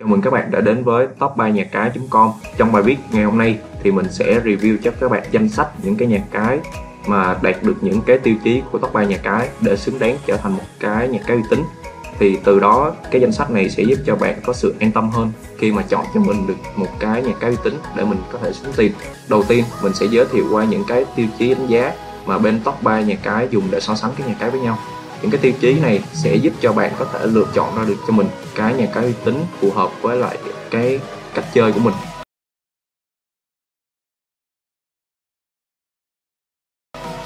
Chào mừng các bạn đã đến với top 3 nhà cái.com Trong bài viết ngày hôm nay thì mình sẽ review cho các bạn danh sách những cái nhà cái mà đạt được những cái tiêu chí của top 3 nhà cái để xứng đáng trở thành một cái nhà cái uy tín. Thì từ đó, cái danh sách này sẽ giúp cho bạn có sự an tâm hơn khi mà chọn cho mình được một cái nhà cái uy tín để mình có thể xuống tiền đầu tiên, mình sẽ giới thiệu qua những cái tiêu chí đánh giá mà bên top 3 nhà cái dùng để so sánh cái nhà cái với nhau những cái tiêu chí này sẽ giúp cho bạn có thể lựa chọn ra được cho mình cái nhà cái uy tín phù hợp với lại cái cách chơi của mình.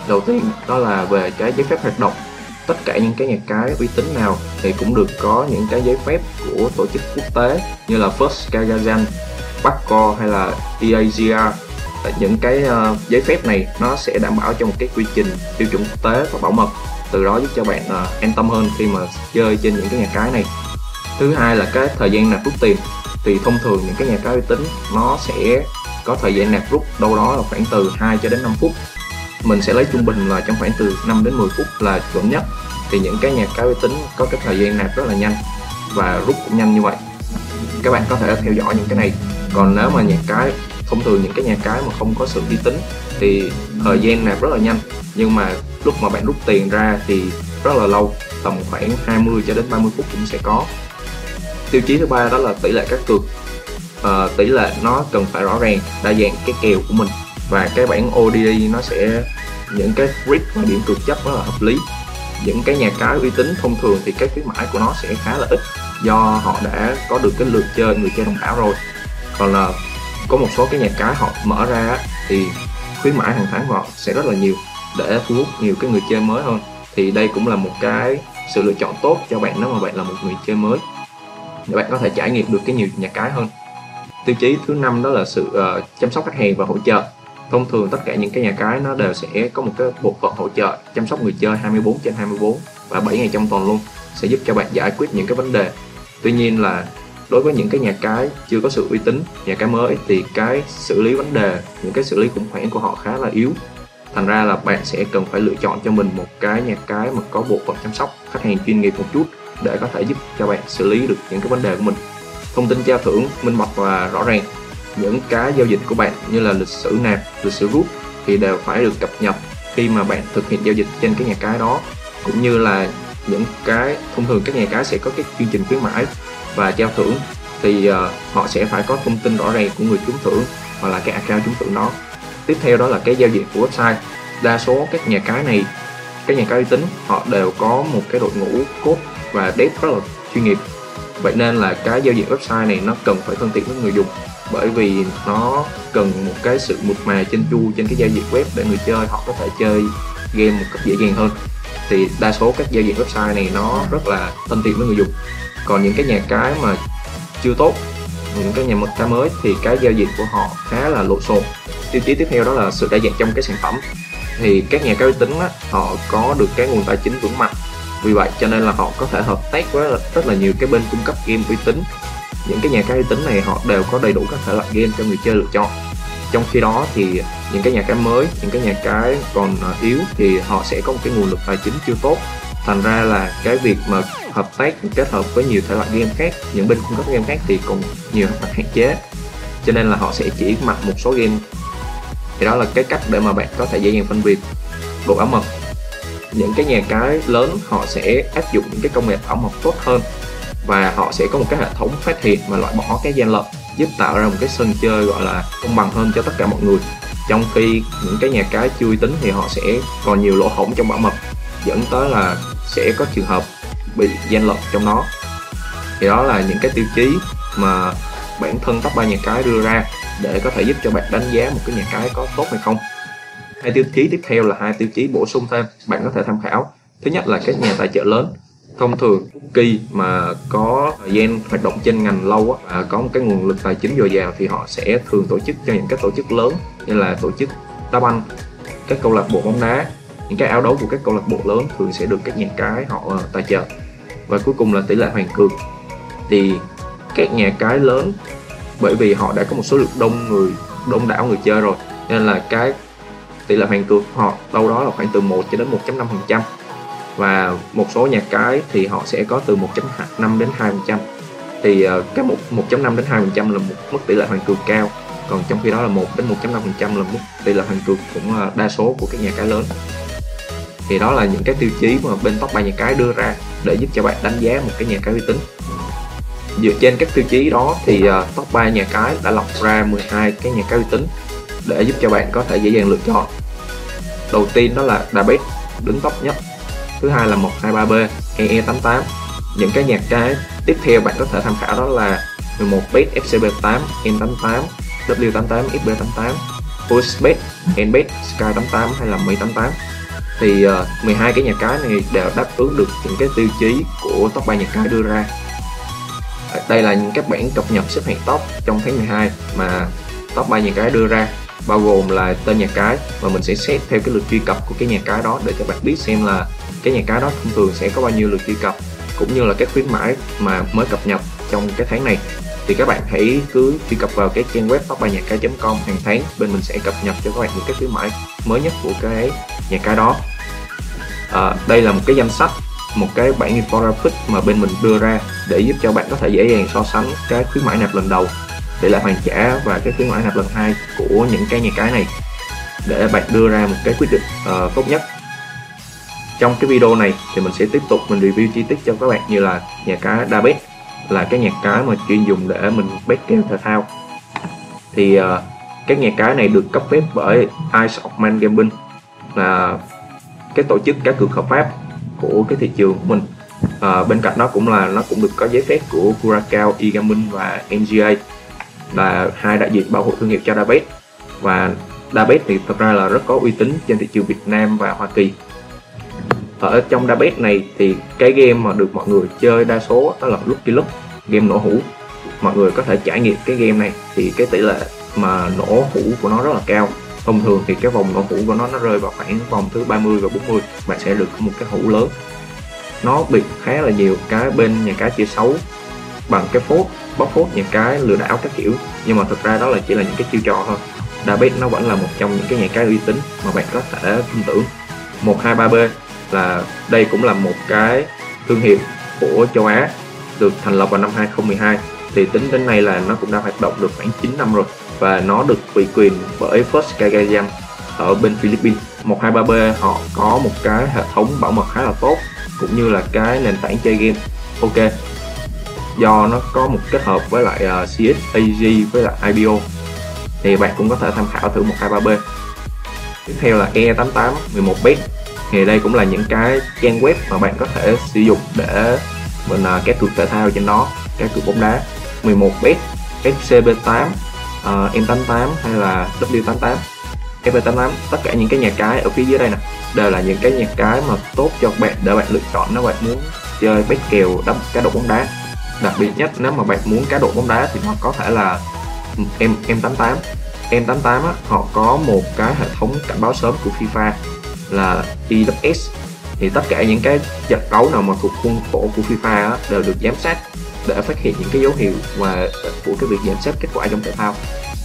Đầu tiên đó là về cái giấy phép hoạt động. Tất cả những cái nhà cái uy tín nào thì cũng được có những cái giấy phép của tổ chức quốc tế như là First Kagazan, Baco hay là EAGR những cái uh, giấy phép này nó sẽ đảm bảo cho một cái quy trình tiêu chuẩn quốc tế và bảo mật từ đó giúp cho bạn uh, an tâm hơn khi mà chơi trên những cái nhà cái này. Thứ hai là cái thời gian nạp rút tiền. Thì thông thường những cái nhà cái uy tín nó sẽ có thời gian nạp rút đâu đó là khoảng từ 2 cho đến 5 phút. Mình sẽ lấy trung bình là trong khoảng từ 5 đến 10 phút là chuẩn nhất. Thì những cái nhà cái uy tín có cái thời gian nạp rất là nhanh và rút cũng nhanh như vậy. Các bạn có thể theo dõi những cái này. Còn nếu mà nhà cái thông thường những cái nhà cái mà không có sự uy tín thì thời gian nạp rất là nhanh. Nhưng mà lúc mà bạn rút tiền ra thì rất là lâu tầm khoảng 20 cho đến 30 phút cũng sẽ có. Tiêu chí thứ ba đó là tỷ lệ các cược. À, tỷ lệ nó cần phải rõ ràng đa dạng cái kèo của mình và cái bảng ODI nó sẽ những cái grid và điểm cược chấp rất là hợp lý. Những cái nhà cái uy tín thông thường thì cái khuyến mãi của nó sẽ khá là ít do họ đã có được cái lượt chơi người chơi đông đảo rồi. Còn là có một số cái nhà cái họ mở ra thì khuyến mãi hàng tháng của họ sẽ rất là nhiều để thu hút nhiều cái người chơi mới hơn. Thì đây cũng là một cái sự lựa chọn tốt cho bạn nếu mà bạn là một người chơi mới. Để bạn có thể trải nghiệm được cái nhiều nhà cái hơn. Tiêu chí thứ năm đó là sự uh, chăm sóc khách hàng và hỗ trợ. Thông thường tất cả những cái nhà cái nó đều sẽ có một cái bộ phận hỗ trợ chăm sóc người chơi 24 trên 24 và 7 ngày trong tuần luôn sẽ giúp cho bạn giải quyết những cái vấn đề. Tuy nhiên là đối với những cái nhà cái chưa có sự uy tín nhà cái mới thì cái xử lý vấn đề những cái xử lý khủng hoảng của họ khá là yếu thành ra là bạn sẽ cần phải lựa chọn cho mình một cái nhà cái mà có bộ phận chăm sóc khách hàng chuyên nghiệp một chút để có thể giúp cho bạn xử lý được những cái vấn đề của mình. Thông tin trao thưởng minh bạch và rõ ràng. Những cái giao dịch của bạn như là lịch sử nạp lịch sử rút thì đều phải được cập nhật khi mà bạn thực hiện giao dịch trên cái nhà cái đó. Cũng như là những cái thông thường các nhà cái sẽ có cái chương trình khuyến mãi và trao thưởng thì uh, họ sẽ phải có thông tin rõ ràng của người trúng thưởng hoặc là cái account trúng thưởng đó tiếp theo đó là cái giao diện của website. Đa số các nhà cái này, các nhà cái uy tín, họ đều có một cái đội ngũ code và dev rất là chuyên nghiệp. Vậy nên là cái giao diện website này nó cần phải thân thiện với người dùng, bởi vì nó cần một cái sự mượt mà chân chu trên cái giao diện web để người chơi họ có thể chơi game một cách dễ dàng hơn. Thì đa số các giao diện website này nó rất là thân thiện với người dùng. Còn những cái nhà cái mà chưa tốt những cái nhà mật cá mới thì cái giao diện của họ khá là lộn xộn. Tiêu chí tiếp theo đó là sự đa dạng trong cái sản phẩm. Thì các nhà cái uy tín á, họ có được cái nguồn tài chính vững mạnh. Vì vậy cho nên là họ có thể hợp tác với rất là nhiều cái bên cung cấp game uy tín. Những cái nhà cái uy tín này họ đều có đầy đủ các thể loại game cho người chơi lựa chọn. Trong khi đó thì những cái nhà cái mới những cái nhà cái còn à, yếu thì họ sẽ có một cái nguồn lực tài chính chưa tốt. Thành ra là cái việc mà hợp tác kết hợp với nhiều thể loại game khác, những bên cung cấp game khác thì còn nhiều mặt hạn chế. Cho nên là họ sẽ chỉ mặc một số game. Thì đó là cái cách để mà bạn có thể dễ dàng phân biệt độ bảo mật những cái nhà cái lớn, họ sẽ áp dụng những cái công nghệ bảo mật tốt hơn và họ sẽ có một cái hệ thống phát hiện và loại bỏ cái gian lận, giúp tạo ra một cái sân chơi gọi là công bằng hơn cho tất cả mọi người. Trong khi những cái nhà cái chưa uy tín thì họ sẽ còn nhiều lỗ hổng trong bảo mật, dẫn tới là sẽ có trường hợp bị gian lận trong nó. Thì đó là những cái tiêu chí mà bản thân top 3 nhà cái đưa ra để có thể giúp cho bạn đánh giá một cái nhà cái có tốt hay không. Hai tiêu chí tiếp theo là hai tiêu chí bổ sung thêm, bạn có thể tham khảo. Thứ nhất là các nhà tài trợ lớn. Thông thường kỳ mà có thời gian hoạt động trên ngành lâu và có một cái nguồn lực tài chính dồi dào thì họ sẽ thường tổ chức cho những các tổ chức lớn như là tổ chức đá banh, các câu lạc bộ bóng đá những cái áo đấu của các câu lạc bộ lớn thường sẽ được các nhà cái họ ờ, tài trợ. Và cuối cùng là tỷ lệ hoàn cược. Thì các nhà cái lớn, bởi vì họ đã có một số lượng đông người, đông đảo người chơi rồi, nên là cái tỷ lệ hoàn cược họ đâu đó là khoảng từ 1 cho đến 1.5 phần trăm. Và một số nhà cái thì họ sẽ có từ 1.5 đến 2 phần trăm. Thì ờ, cái 1.5 đến 2 phần trăm là một mức tỷ lệ hoàn cược cao. Còn trong khi đó là 1 đến 1.5 phần trăm là mức tỷ lệ hoàn cược cũng ờ, đa số của các nhà cái lớn thì đó là những cái tiêu chí mà bên top 3 nhà cái đưa ra để giúp cho bạn đánh giá một cái nhà cái uy tín. Dựa trên các tiêu chí đó thì uh, top 3 nhà cái đã lọc ra 12 cái nhà cái uy tín để giúp cho bạn có thể dễ dàng lựa chọn. Đầu tiên đó là Dabet đứng top nhất. Thứ hai là 123B EE88 những cái nhà cái tiếp theo bạn có thể tham khảo đó là 11bet FCB8 N88 W88 FB88 Pulsebet Nbet Sky88 hay là Mi88 thì ờ, uh, 12 cái nhà cái này đều đáp ứng được những cái tiêu chí của top 3 nhà cái đưa ra. Đây là những các bản cập nhật xếp hạng top trong tháng 12 mà top 3 nhà cái đưa ra bao gồm là tên nhà cái và mình sẽ xét theo cái lượt truy cập của cái nhà cái đó để cho bạn biết xem là cái nhà cái đó thông thường sẽ có bao nhiêu lượt truy cập cũng như là các khuyến mãi mà mới cập nhật trong cái tháng này. Thì các bạn hãy cứ truy cập vào cái trang web top 3 nhà cái.com hàng tháng bên mình sẽ cập nhật cho các bạn những cái khuyến mãi mới nhất của cái nhà cái đó à, đây là một cái danh sách một cái bản infographic mà bên mình đưa ra để giúp cho bạn có thể dễ dàng so sánh cái khuyến mãi nạp lần đầu để lại hoàn trả và cái khuyến mãi nạp lần hai của những cái nhà cái này để bạn đưa ra một cái quyết định uh, tốt nhất. Trong cái video này thì mình sẽ tiếp tục mình review chi tiết cho các bạn như là nhà cái Dabet là cái nhà cái mà chuyên dùng để mình bet kèo thể thao. Thì uh, các nhà cái này được cấp phép bởi Ice of Man Gambling là cái tổ chức cá cược hợp pháp của cái thị trường của mình. À, bên cạnh đó cũng là nó cũng được có giấy phép của Curacao, eGaming và MGA là hai đại diện bảo hộ thương hiệu cho Dabet và Dabet thì thật ra là rất có uy tín trên thị trường Việt Nam và Hoa Kỳ. Ở trong Dabet này thì cái game mà được mọi người chơi đa số đó là Lucky Luck game nổ hũ. Mọi người có thể trải nghiệm cái game này thì cái tỷ lệ mà nổ hũ của nó rất là cao thông thường thì cái vòng nổ hũ của nó nó rơi vào khoảng vòng thứ 30 và 40 bạn sẽ được một cái hũ lớn. Nó bị khá là nhiều cái bên nhà cái chia xấu bằng cái phốt bóc phốt nhà cái, lừa đảo các kiểu. Nhưng mà thực ra đó là chỉ là những cái chiêu trò thôi. Dabet nó vẫn là một trong những cái nhà cái uy tín mà bạn có thể tin tưởng. 123B là đây cũng là một cái thương hiệu của châu Á, được thành lập vào năm 2012 thì tính đến nay là nó cũng đã hoạt động được khoảng 9 năm rồi và nó được ủy quyền bởi First Kagayam ở bên Philippines. 123B họ có một cái hệ thống bảo mật khá là tốt cũng như là cái nền tảng chơi game. Ok. Do nó có một kết hợp với lại ờ, uh, CSAG với lại IBO thì bạn cũng có thể tham khảo thử 123B tiếp theo là E88 11bit thì đây cũng là những cái trang web mà bạn có thể sử dụng để mình uh, cá cược thể thao trên đó cá cược bóng đá. 11bet FCB8 Ờ, uh, M88 hay là W88 FB88 tất cả những cái nhà cái ở phía dưới đây nè đều là những cái nhà cái mà tốt cho bạn để bạn lựa chọn nếu bạn muốn chơi bet kèo đá cá độ bóng đá. Đặc biệt nhất nếu mà bạn muốn cá độ bóng đá thì nó có thể là em em 88 em 88 á, họ có một cái hệ thống cảnh báo sớm của FIFA là EWS thì tất cả những cái trận đấu nào mà thuộc khuôn khổ của FIFA á, đều được giám sát để phát hiện những cái dấu hiệu mà của cái việc giảm sát kết quả trong thể thao.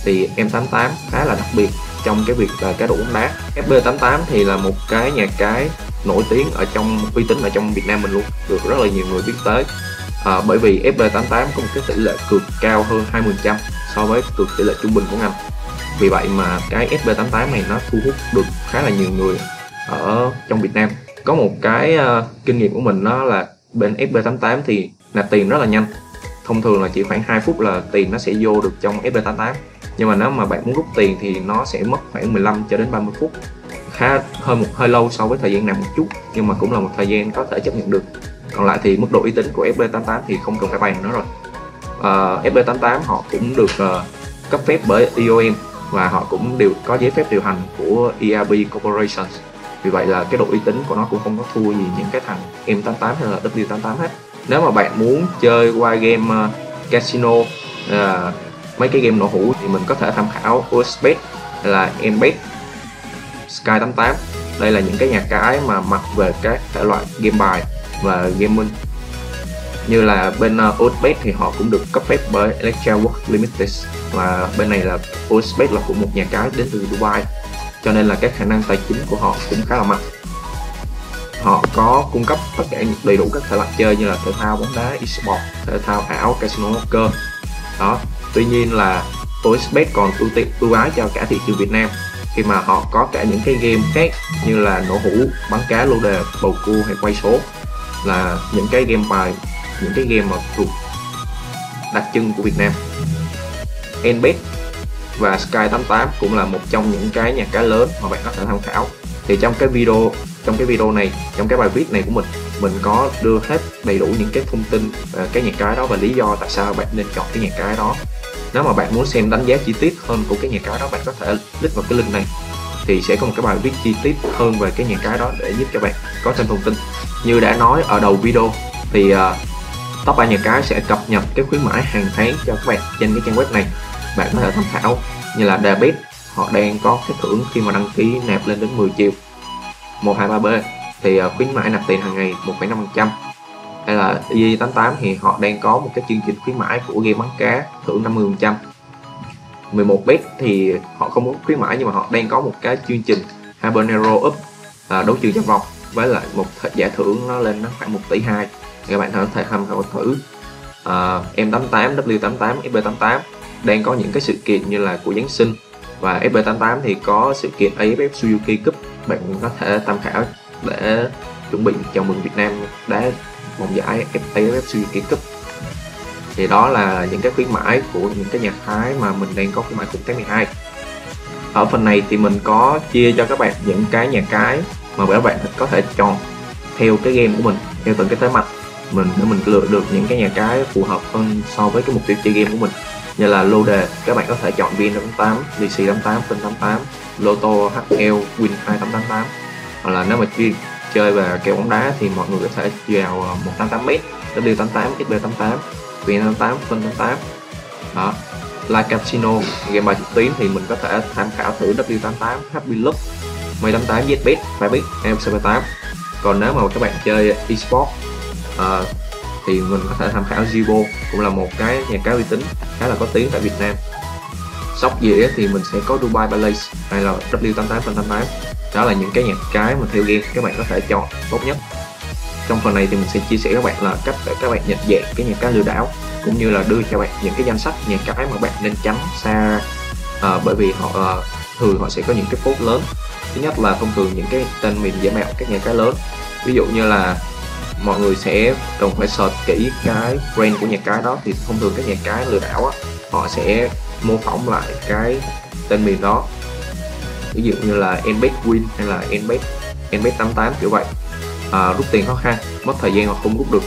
Thì M88 khá là đặc biệt trong cái việc là cá độ bóng đá. FB88 thì là một cái nhà cái nổi tiếng ở trong uy tín ở trong Việt Nam mình luôn được rất là nhiều người biết tới. À, bởi vì FB88 có một cái tỷ lệ cược cao hơn 20% so với cược tỷ lệ trung bình của ngành. Vì vậy mà cái FB88 này nó thu hút được khá là nhiều người ở trong Việt Nam. Có một cái uh, kinh nghiệm của mình đó là bên FB88 thì nạp tiền rất là nhanh thông thường là chỉ khoảng 2 phút là tiền nó sẽ vô được trong FB88 nhưng mà nếu mà bạn muốn rút tiền thì nó sẽ mất khoảng 15 cho đến 30 phút. Khá hơi một hơi lâu so với thời gian nằm một chút nhưng mà cũng là một thời gian có thể chấp nhận được. Còn lại thì mức độ uy tín của FB88 thì không cần phải bàn nữa rồi. Ờ, uh, FB88 họ cũng được uh, cấp phép bởi EOM và họ cũng đều có giấy phép điều hành của ERB Corporation. Vì vậy là cái độ uy tín của nó cũng không có thua gì những cái thằng M88 hay là W88 hết nếu mà bạn muốn chơi qua game ờ, casino à, mấy cái game nổ hũ thì mình có thể tham khảo Usbet là Embed Sky 88 đây là những cái nhà cái mà mặc về các thể loại game bài và gaming. Như là bên uh, thì họ cũng được cấp phép bởi Electra World Limited và bên này là OSBet là cũng một nhà cái đến từ Dubai. Cho nên là các khả năng tài chính của họ cũng khá là mạnh họ có cung cấp tất cả đầy đủ các thể loại chơi như là thể thao bóng đá esports thể thao ảo casino, poker. Đó. Tuy nhiên là OSBet còn ưu tiên ưu ái cho cả thị trường Việt Nam. Khi mà họ có cả những cái game khác như là nổ hũ, bắn cá, lô đề, bầu cua hay quay số là những cái game bài, những cái game mà thuộc đặc trưng của Việt Nam. Nbet và Sky88 cũng là một trong những cái nhà cái lớn mà bạn có thể tham khảo thì trong cái video trong cái video này trong cái bài viết này của mình mình có đưa hết đầy đủ những cái thông tin về cái nhạc cái đó và lý do tại sao bạn nên chọn cái nhạc cái đó. Nếu mà bạn muốn xem đánh giá chi tiết hơn của cái nhạc cái đó bạn có thể click vào cái link này. Thì sẽ có một cái bài viết chi tiết hơn về cái nhạc cái đó để giúp cho bạn có thêm thông tin. Như đã nói ở đầu video thì uh, top 3 nhà cái sẽ cập nhật cái khuyến mãi hàng tháng cho các bạn trên cái trang web này. Bạn có thể tham khảo như là debit họ đang có cái thưởng khi mà đăng ký nạp lên đến 10 triệu. 123B thì ờ, khuyến mãi nạp tiền hàng ngày 1,5% hay là EA88 thì họ đang có một cái chương trình khuyến mãi của game bắn cá thưởng 50% 11 bet thì họ không muốn khuyến mãi nhưng mà họ đang có một cái chương trình Habanero Up à, đấu trường trong vòng với lại một giải thưởng nó lên nó khoảng 1 tỷ 2 các bạn có thể tham khảo thử. À, M88, W88, FB88 đang có những cái sự kiện như là của Giáng sinh và FB88 thì có sự kiện AFF Suzuki Cup. Bạn có thể tham khảo để chuẩn bị chào mừng Việt Nam đá vòng giải AFF Suzuki Cup. Thì đó là những cái khuyến mãi của những cái nhà cái mà mình đang có khuyến mãi khủng tháng 12 ở phần này thì mình có chia cho các bạn những cái nhà cái mà các bạn có thể chọn theo cái game của mình, theo từng cái thế mạnh mình để mình lựa được những cái nhà cái phù hợp hơn so với cái mục tiêu chơi game của mình như là lô đề các bạn có thể chọn vn 88 dc 88 fin 88 loto hl win 2888 hoặc là nếu mà chuyên chơi về kèo bóng đá thì mọi người có thể vào 188m w88 xb88 vn88 fin 88 đó like casino game bài trực tuyến thì mình có thể tham khảo thử w88 happy look 188 zbet fabit mcb8 còn nếu mà các bạn chơi esports uh, ờ, thì mình có thể tham khảo Zibo cũng là một cái nhà cái uy tín khá là có tiếng tại Việt Nam. Sóc dĩa thì mình sẽ có Dubai Palace hay là W88 đó là những cái nhà cái mà theo game các bạn có thể chọn tốt nhất. Trong phần này thì mình sẽ chia sẻ các bạn là cách để các bạn nhận dạng cái nhà cái lừa đảo cũng như là đưa cho bạn những cái danh sách nhà cái mà bạn nên tránh xa. À, bởi vì họ à, thường họ sẽ có những cái phốt lớn. Thứ nhất là thông thường những cái tên miền giả mạo các nhà cái lớn. Ví dụ như là mọi người sẽ cần phải search kỹ cái brand của nhà cái đó. Thì thông thường các nhà cái lừa đảo á, họ sẽ mô phỏng lại cái tên miền đó. Ví dụ như là embed win hay là embed embed 88 kiểu vậy. À, rút tiền khó khăn mất thời gian hoặc không rút được.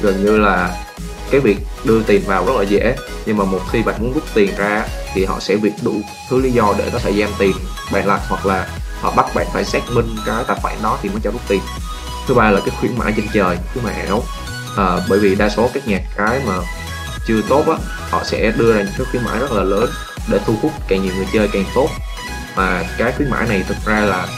Gần như là cái việc đưa tiền vào rất là dễ. Nhưng mà một khi bạn muốn rút tiền ra thì họ sẽ việc đủ thứ lý do để có thể giam tiền bạn lại hoặc là họ bắt bạn phải xác minh cái tài khoản đó thì mới cho rút tiền thứ ba là cái khuyến mãi trên trời khuyến mãi ảo. À, bởi vì đa số các nhà cái mà chưa tốt á họ sẽ đưa ra những cái khuyến mãi rất là lớn để thu hút càng nhiều người chơi càng tốt. Và cái khuyến mãi này thực ra là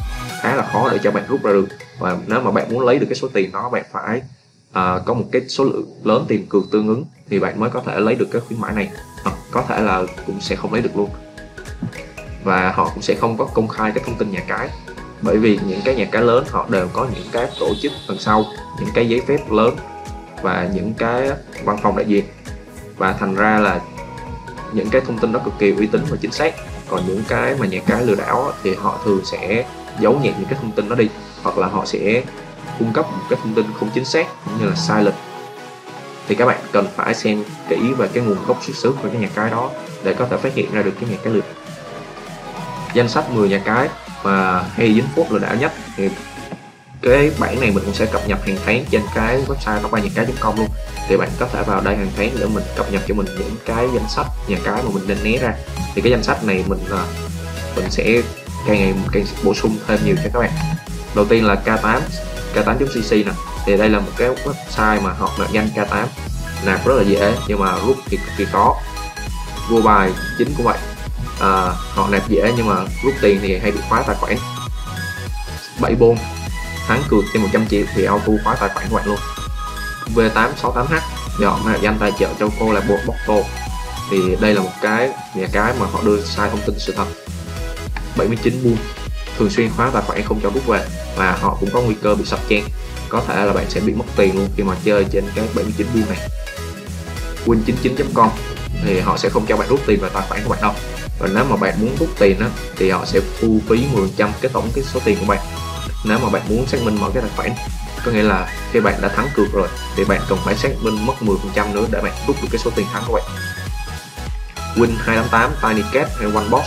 khá là khó để cho bạn rút ra được. Và nếu mà bạn muốn lấy được cái số tiền đó bạn phải uh, có một cái số lượng lớn tiền cược tương ứng thì bạn mới có thể lấy được cái khuyến mãi này. À, có thể là cũng sẽ không lấy được luôn. Và họ cũng sẽ không có công khai cái thông tin nhà cái bởi vì những cái nhà cái lớn, họ đều có những cái tổ chức đằng sau, những cái giấy phép lớn và những cái văn phòng đại diện. Và thành ra là những cái thông tin đó cực kỳ uy tín và chính xác. Còn những cái mà nhà cái lừa đảo thì họ thường sẽ giấu nhẹ những cái thông tin đó đi, hoặc là họ sẽ cung cấp một cái thông tin không chính xác, cũng như là sai lệch. Thì các bạn cần phải xem kỹ về cái nguồn gốc xuất xứ của cái nhà cái đó để có thể phát hiện ra được cái nhà cái lừa. Danh sách 10 nhà cái mà hay dính phốt lừa đảo nhất. Thì cái bản này mình cũng sẽ cập nhật hàng tháng trên cái website top nhà cái.com luôn. Thì bạn có thể vào đây hàng tháng để mình cập nhật cho mình những cái danh sách nhà cái mà mình nên né ra. Thì cái danh sách này mình à, mình sẽ càng ngày càng bổ sung thêm nhiều cho các bạn. Đầu tiên là K8 K8.cc nè. Thì đây là một cái website mà họ là danh K8 nạp rất là dễ, nhưng mà rút thì cực kỳ khó vua bài chính cũng vậy à, họ nạp dễ nhưng mà rút tiền thì hay bị khóa tài khoản. 7 bôn. Thắng cược trên 100 triệu thì auto khóa tài khoản của bạn luôn. V868H chọn là danh tài trợ cho cô là bộ tô. Thì đây là một cái nhà cái mà họ đưa sai thông tin sự thật. 79 buôn thường xuyên khóa tài khoản không cho rút về và họ cũng có nguy cơ bị sập chen có thể là bạn sẽ bị mất tiền luôn khi mà chơi trên cái 79 buôn này. Win99.com thì họ sẽ không cho bạn rút tiền vào tài khoản của bạn đâu và nếu mà bạn muốn rút tiền á, thì họ sẽ thu phí 10% cái tổng cái số tiền của bạn nếu mà bạn muốn xác minh mở cái tài khoản có nghĩa là khi bạn đã thắng cược rồi thì bạn cần phải xác minh mất 10% nữa để bạn rút được cái số tiền thắng của bạn Win 288, Tiny Cat hay One Box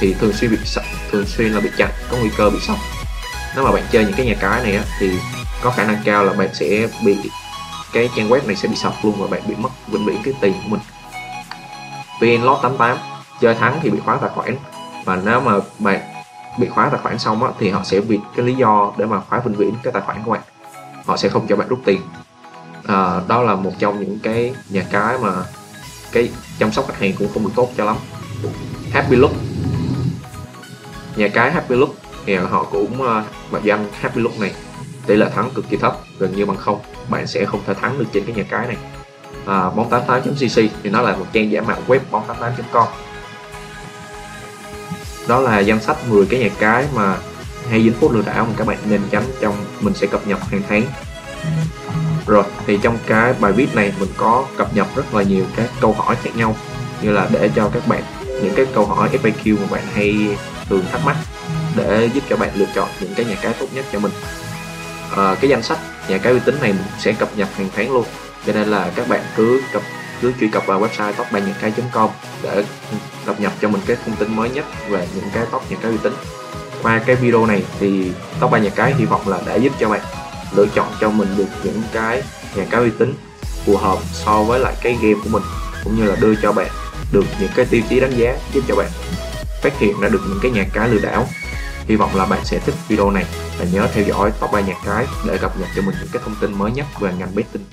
thì thường xuyên bị sập, thường xuyên là bị chặn, có nguy cơ bị sập. Nếu mà bạn chơi những cái nhà cái này á, thì có khả năng cao là bạn sẽ bị cái trang web này sẽ bị sập luôn và bạn bị mất vĩnh viễn cái tiền của mình. VN Lot 88 chơi thắng thì bị khóa tài khoản. Và nếu mà bạn bị khóa tài khoản xong á, thì họ sẽ bị cái lý do để mà khóa vĩnh viễn cái tài khoản của bạn. Họ sẽ không cho bạn rút tiền. À, đó là một trong những cái nhà cái mà cái chăm sóc khách hàng cũng không được tốt cho lắm. Happy Look. Nhà cái Happy Look thì họ cũng à, uh, mạo danh Happy Look này. Tỷ lệ thắng cực kỳ thấp gần như bằng không. Bạn sẽ không thể thắng được trên cái nhà cái này. À, bóng 88.cc thì nó là một trang giả mạo web bóng 88.com đó là danh sách 10 cái nhà cái mà hay dính phút lừa đảo mà các bạn nên tránh trong mình sẽ cập nhật hàng tháng. Rồi thì trong cái bài viết này mình có cập nhật rất là nhiều các câu hỏi khác nhau như là để cho các bạn những cái câu hỏi FAQ mà bạn hay thường thắc mắc để giúp cho bạn lựa chọn những cái nhà cái tốt nhất cho mình. À, cái danh sách nhà cái uy tín này mình sẽ cập nhật hàng tháng luôn. Cho nên là các bạn cứ cập cứ truy cập vào website top nhà cái.com để cập nhật cho mình cái thông tin mới nhất về những cái top, những cái uy tín. Qua cái video này thì top ba nhà cái hy vọng là đã giúp cho bạn lựa chọn cho mình được những cái nhà cái uy tín phù hợp so với lại cái game của mình, cũng như là đưa cho bạn được những cái tiêu chí đánh giá, giúp cho bạn phát hiện ra được những cái nhà cái lừa đảo. Hy vọng là bạn sẽ thích video này và nhớ theo dõi top 3 nhà cái để cập nhật cho mình những cái thông tin mới nhất về ngành betting.